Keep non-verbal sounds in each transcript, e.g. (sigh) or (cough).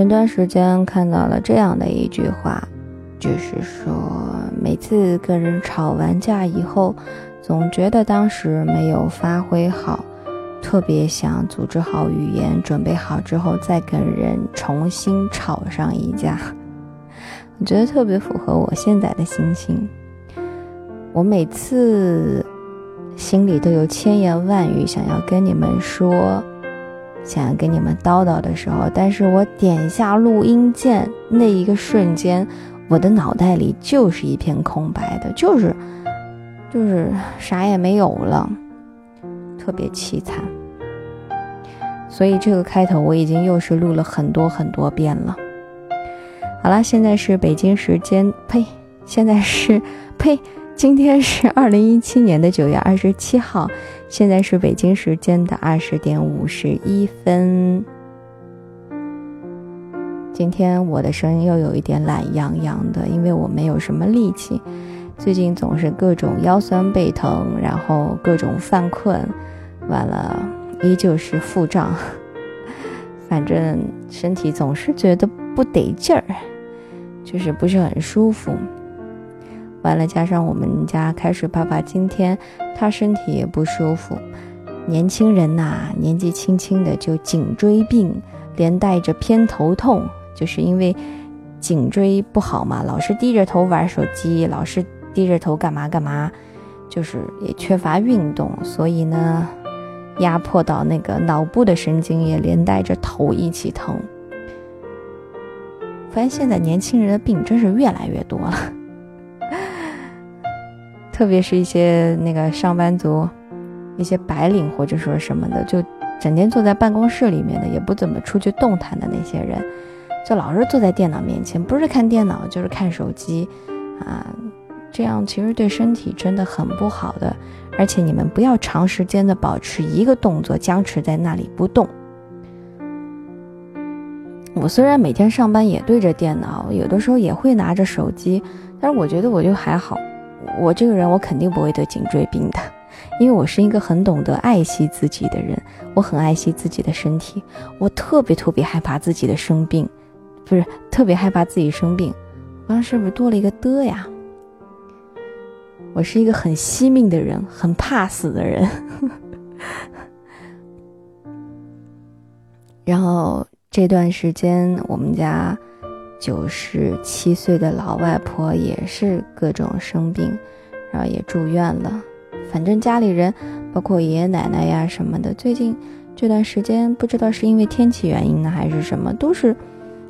前段时间看到了这样的一句话，就是说，每次跟人吵完架以后，总觉得当时没有发挥好，特别想组织好语言，准备好之后再跟人重新吵上一架。我觉得特别符合我现在的心情。我每次心里都有千言万语想要跟你们说。想要跟你们叨叨的时候，但是我点一下录音键那一个瞬间，我的脑袋里就是一片空白的，就是就是啥也没有了，特别凄惨。所以这个开头我已经又是录了很多很多遍了。好了，现在是北京时间，呸，现在是呸。今天是 (laughs) 二零一七年的九月二十七号，现在是北京时间的二十点五十一分。今天我的声音又有一点懒洋洋的，因为我没有什么力气，最近总是各种腰酸背疼，然后各种犯困，完了依旧是腹胀，(laughs) 反正身体总是觉得不得劲儿，就是不是很舒服。完了，加上我们家开始爸爸今天他身体也不舒服，年轻人呐，年纪轻轻的就颈椎病，连带着偏头痛，就是因为颈椎不好嘛，老是低着头玩手机，老是低着头干嘛干嘛，就是也缺乏运动，所以呢，压迫到那个脑部的神经，也连带着头一起疼。发现现在年轻人的病真是越来越多了。特别是一些那个上班族，一些白领或者说什么的，就整天坐在办公室里面的，也不怎么出去动弹的那些人，就老是坐在电脑面前，不是看电脑就是看手机，啊，这样其实对身体真的很不好的。而且你们不要长时间的保持一个动作，僵持在那里不动。我虽然每天上班也对着电脑，有的时候也会拿着手机，但是我觉得我就还好。我这个人，我肯定不会得颈椎病的，因为我是一个很懂得爱惜自己的人，我很爱惜自己的身体，我特别特别害怕自己的生病，不是特别害怕自己生病，刚刚是不是多了一个的呀？我是一个很惜命的人，很怕死的人。(laughs) 然后这段时间我们家。九十七岁的老外婆也是各种生病，然后也住院了。反正家里人，包括爷爷奶奶呀什么的，最近这段时间不知道是因为天气原因呢，还是什么，都是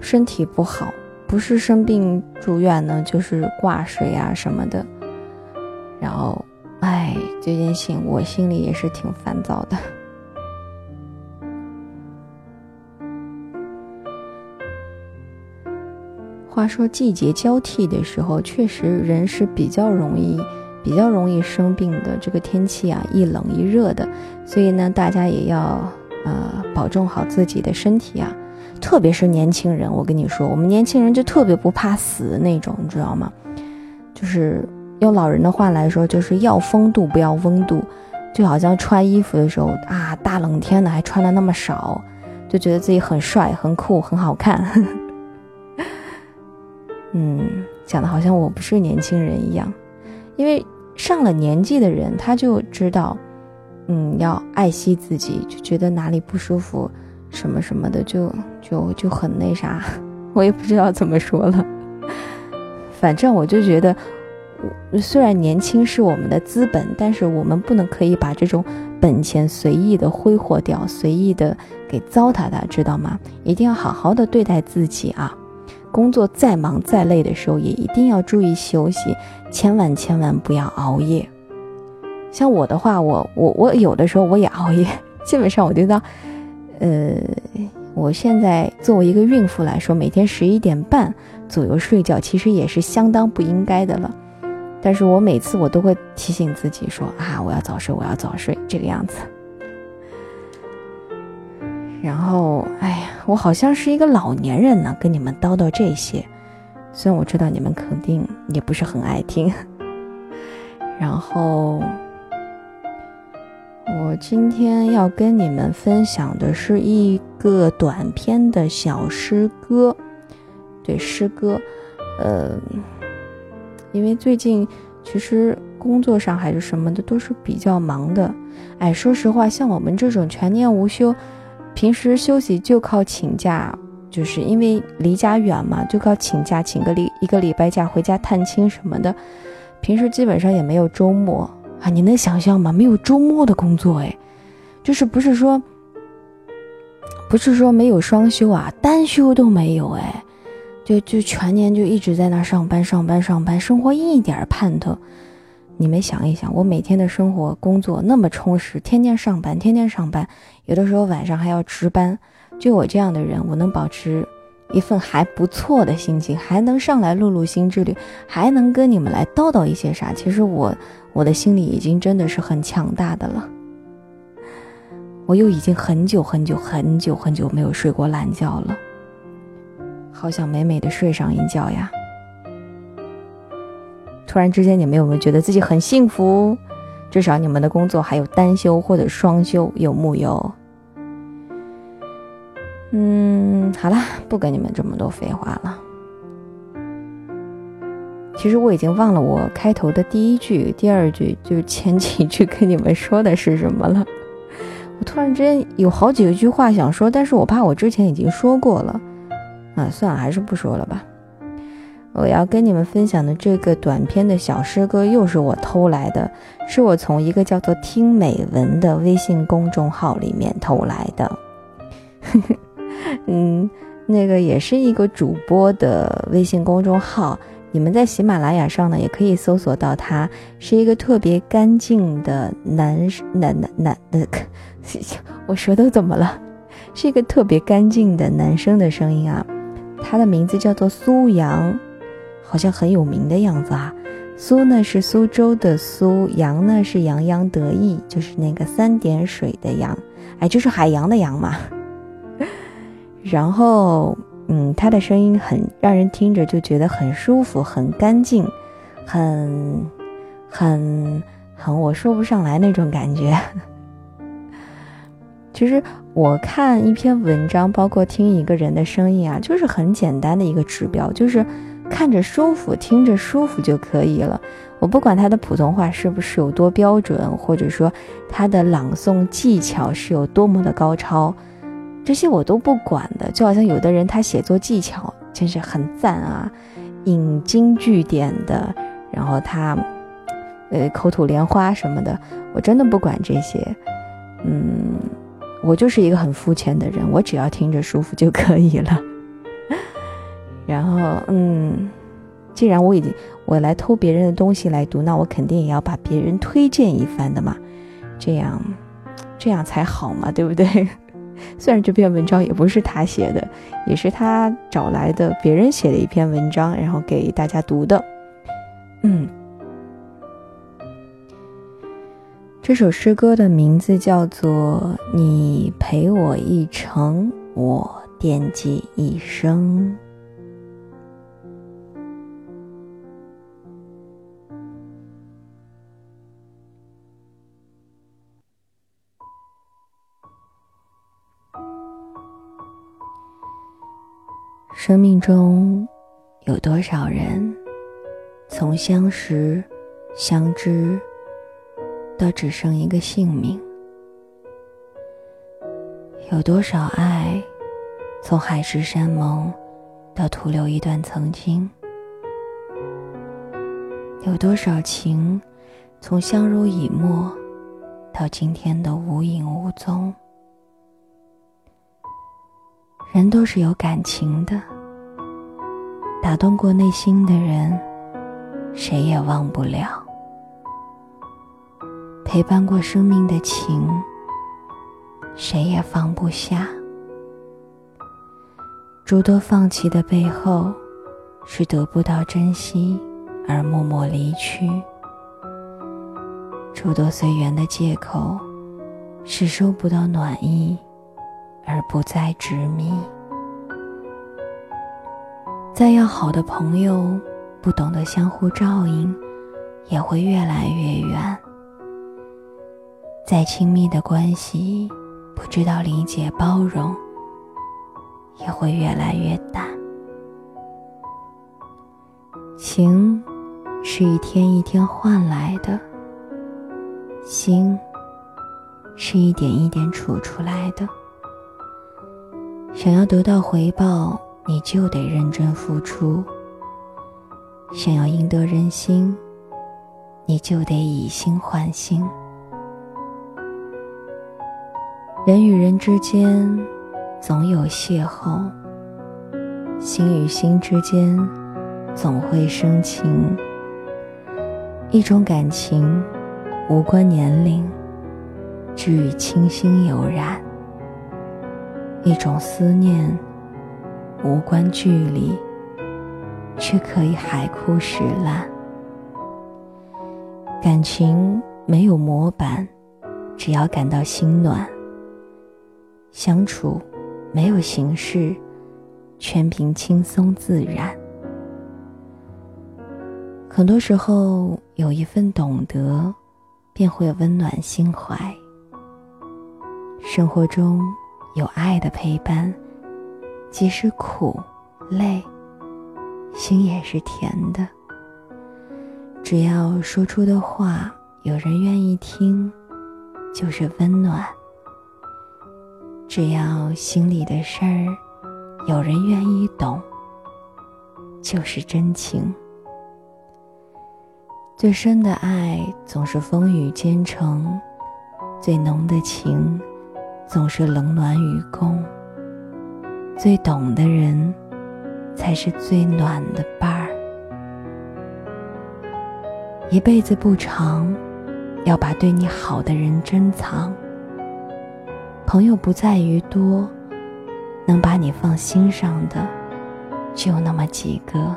身体不好，不是生病住院呢，就是挂水呀什么的。然后，哎，这件事情我心里也是挺烦躁的。话说季节交替的时候，确实人是比较容易、比较容易生病的。这个天气啊，一冷一热的，所以呢，大家也要呃保重好自己的身体啊。特别是年轻人，我跟你说，我们年轻人就特别不怕死那种，你知道吗？就是用老人的话来说，就是要风度不要温度，就好像穿衣服的时候啊，大冷天的还穿的那么少，就觉得自己很帅、很酷、很好看。(laughs) 嗯，讲的好像我不是年轻人一样，因为上了年纪的人他就知道，嗯，要爱惜自己，就觉得哪里不舒服，什么什么的，就就就很那啥，(laughs) 我也不知道怎么说了。反正我就觉得，虽然年轻是我们的资本，但是我们不能可以把这种本钱随意的挥霍掉，随意的给糟蹋它，知道吗？一定要好好的对待自己啊。工作再忙再累的时候，也一定要注意休息，千万千万不要熬夜。像我的话，我我我有的时候我也熬夜，(laughs) 基本上我觉得，呃，我现在作为一个孕妇来说，每天十一点半左右睡觉，其实也是相当不应该的了。但是我每次我都会提醒自己说啊，我要早睡，我要早睡，这个样子。然后，哎呀，我好像是一个老年人呢，跟你们叨叨这些，虽然我知道你们肯定也不是很爱听。(laughs) 然后，我今天要跟你们分享的是一个短篇的小诗歌，对诗歌，呃，因为最近其实工作上还是什么的都是比较忙的，哎，说实话，像我们这种全年无休，平时休息就靠请假，就是因为离家远嘛，就靠请假，请个礼一个礼拜假回家探亲什么的，平时基本上也没有周末。啊，你能想象吗？没有周末的工作，哎，就是不是说，不是说没有双休啊，单休都没有，哎，就就全年就一直在那上班上班上班，生活一点盼头。你们想一想，我每天的生活工作那么充实，天天上班，天天上班，有的时候晚上还要值班。就我这样的人，我能保持一份还不错的心情，还能上来录录心之旅，还能跟你们来叨叨一些啥？其实我。我的心里已经真的是很强大的了，我又已经很久很久很久很久没有睡过懒觉了，好想美美的睡上一觉呀！突然之间，你们有没有觉得自己很幸福？至少你们的工作还有单休或者双休，有木有？嗯，好了，不跟你们这么多废话了。其实我已经忘了我开头的第一句、第二句，就是前几句跟你们说的是什么了。我突然之间有好几句话想说，但是我怕我之前已经说过了，啊，算了，还是不说了吧。我要跟你们分享的这个短篇的小诗歌，又是我偷来的，是我从一个叫做“听美文”的微信公众号里面偷来的。(laughs) 嗯，那个也是一个主播的微信公众号。你们在喜马拉雅上呢，也可以搜索到他，是一个特别干净的男男男男的，(laughs) 我舌头怎么了？是一个特别干净的男生的声音啊。他的名字叫做苏阳，好像很有名的样子啊。苏呢是苏州的苏，阳呢是洋洋得意，就是那个三点水的阳，哎，就是海洋的洋嘛。(laughs) 然后。嗯，他的声音很让人听着就觉得很舒服，很干净，很很很，我说不上来那种感觉。(laughs) 其实我看一篇文章，包括听一个人的声音啊，就是很简单的一个指标，就是看着舒服，听着舒服就可以了。我不管他的普通话是不是有多标准，或者说他的朗诵技巧是有多么的高超。这些我都不管的，就好像有的人他写作技巧真是很赞啊，引经据典的，然后他，呃，口吐莲花什么的，我真的不管这些。嗯，我就是一个很肤浅的人，我只要听着舒服就可以了。然后，嗯，既然我已经我来偷别人的东西来读，那我肯定也要把别人推荐一番的嘛，这样，这样才好嘛，对不对？(laughs) 虽然这篇文章也不是他写的，也是他找来的别人写的一篇文章，然后给大家读的。嗯，这首诗歌的名字叫做《你陪我一程，我惦记一生》。生命中有多少人，从相识、相知，到只剩一个姓名？有多少爱，从海誓山盟，到徒留一段曾经？有多少情，从相濡以沫，到今天的无影无踪？人都是有感情的，打动过内心的人，谁也忘不了；陪伴过生命的情，谁也放不下。诸多放弃的背后，是得不到珍惜而默默离去；诸多随缘的借口，是收不到暖意。而不再执迷。再要好的朋友，不懂得相互照应，也会越来越远。再亲密的关系，不知道理解包容，也会越来越淡。情是一天一天换来的，心是一点一点储出来的。想要得到回报，你就得认真付出；想要赢得人心，你就得以心换心。人与人之间总有邂逅，心与心之间总会生情。一种感情无关年龄，只与清新有染；一种思念无关距离，却可以海枯石烂。感情没有模板，只要感到心暖。相处没有形式，全凭轻松自然。很多时候，有一份懂得，便会温暖心怀。生活中有爱的陪伴，即使苦、累，心也是甜的。只要说出的话有人愿意听，就是温暖。只要心里的事儿有人愿意懂，就是真情。最深的爱总是风雨兼程，最浓的情总是冷暖与共。最懂的人，才是最暖的伴儿。一辈子不长，要把对你好的人珍藏。朋友不在于多，能把你放心上的就那么几个。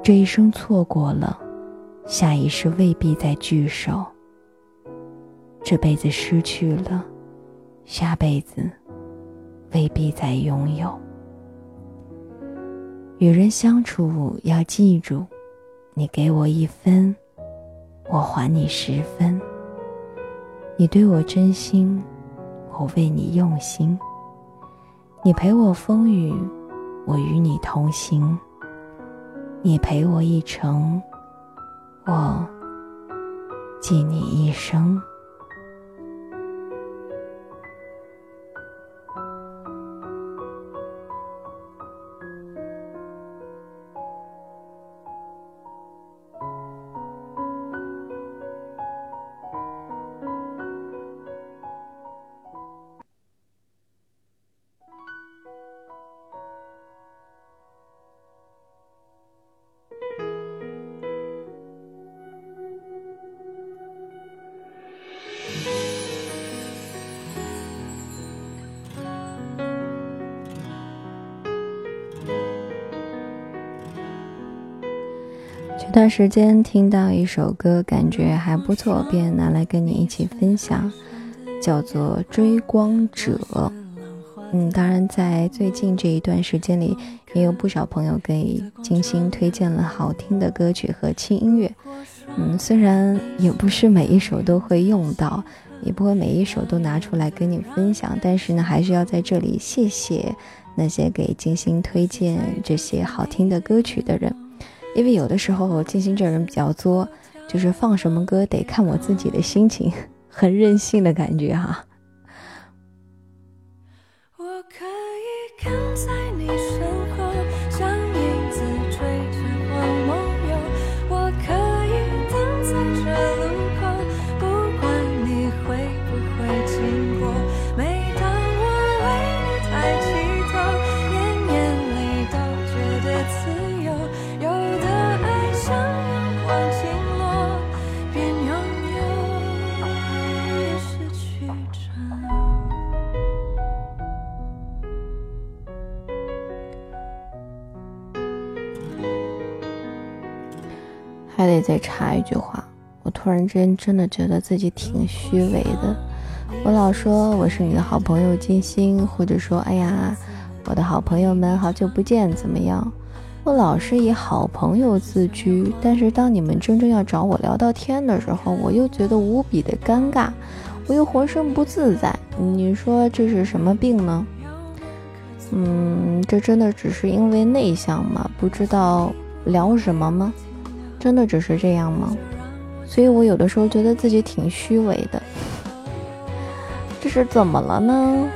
这一生错过了，下一世未必再聚首；这辈子失去了，下辈子未必再拥有。与人相处要记住，你给我一分，我还你十分。你对我真心，我为你用心。你陪我风雨，我与你同行。你陪我一程，我记你一生。段时间听到一首歌，感觉还不错，便拿来跟你一起分享，叫做《追光者》。嗯，当然，在最近这一段时间里，也有不少朋友给金星推荐了好听的歌曲和轻音乐。嗯，虽然也不是每一首都会用到，也不会每一首都拿出来跟你分享，但是呢，还是要在这里谢谢那些给金星推荐这些好听的歌曲的人，因为有的时候金星这人比较作，就是放什么歌得看我自己的心情，很任性的感觉哈。还得再插一句话，我突然间真的觉得自己挺虚伪的。我老说我是你的好朋友金星，或者说哎呀，我的好朋友们好久不见，怎么样？我老是以好朋友自居，但是当你们真正要找我聊到天的时候，我又觉得无比的尴尬，我又浑身不自在。你说这是什么病呢？嗯，这真的只是因为内向吗？不知道聊什么吗？真的只是这样吗？所以我有的时候觉得自己挺虚伪的，这是怎么了呢？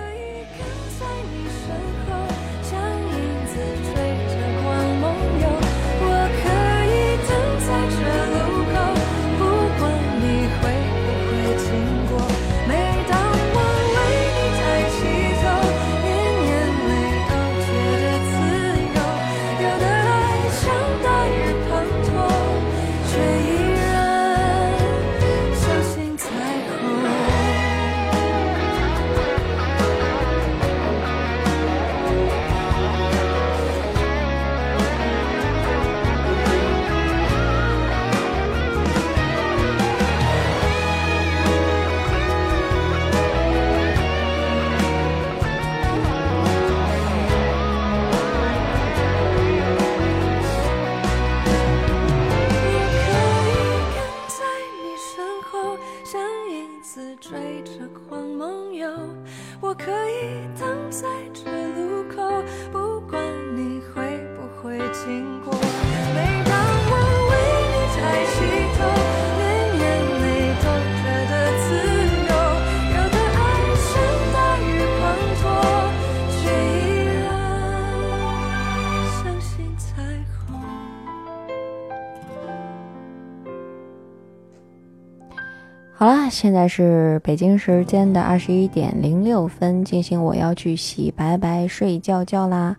现在是北京时间的二十一点零六分，进行我要去洗白白睡觉觉啦，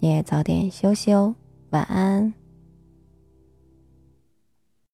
你也早点休息哦，晚安。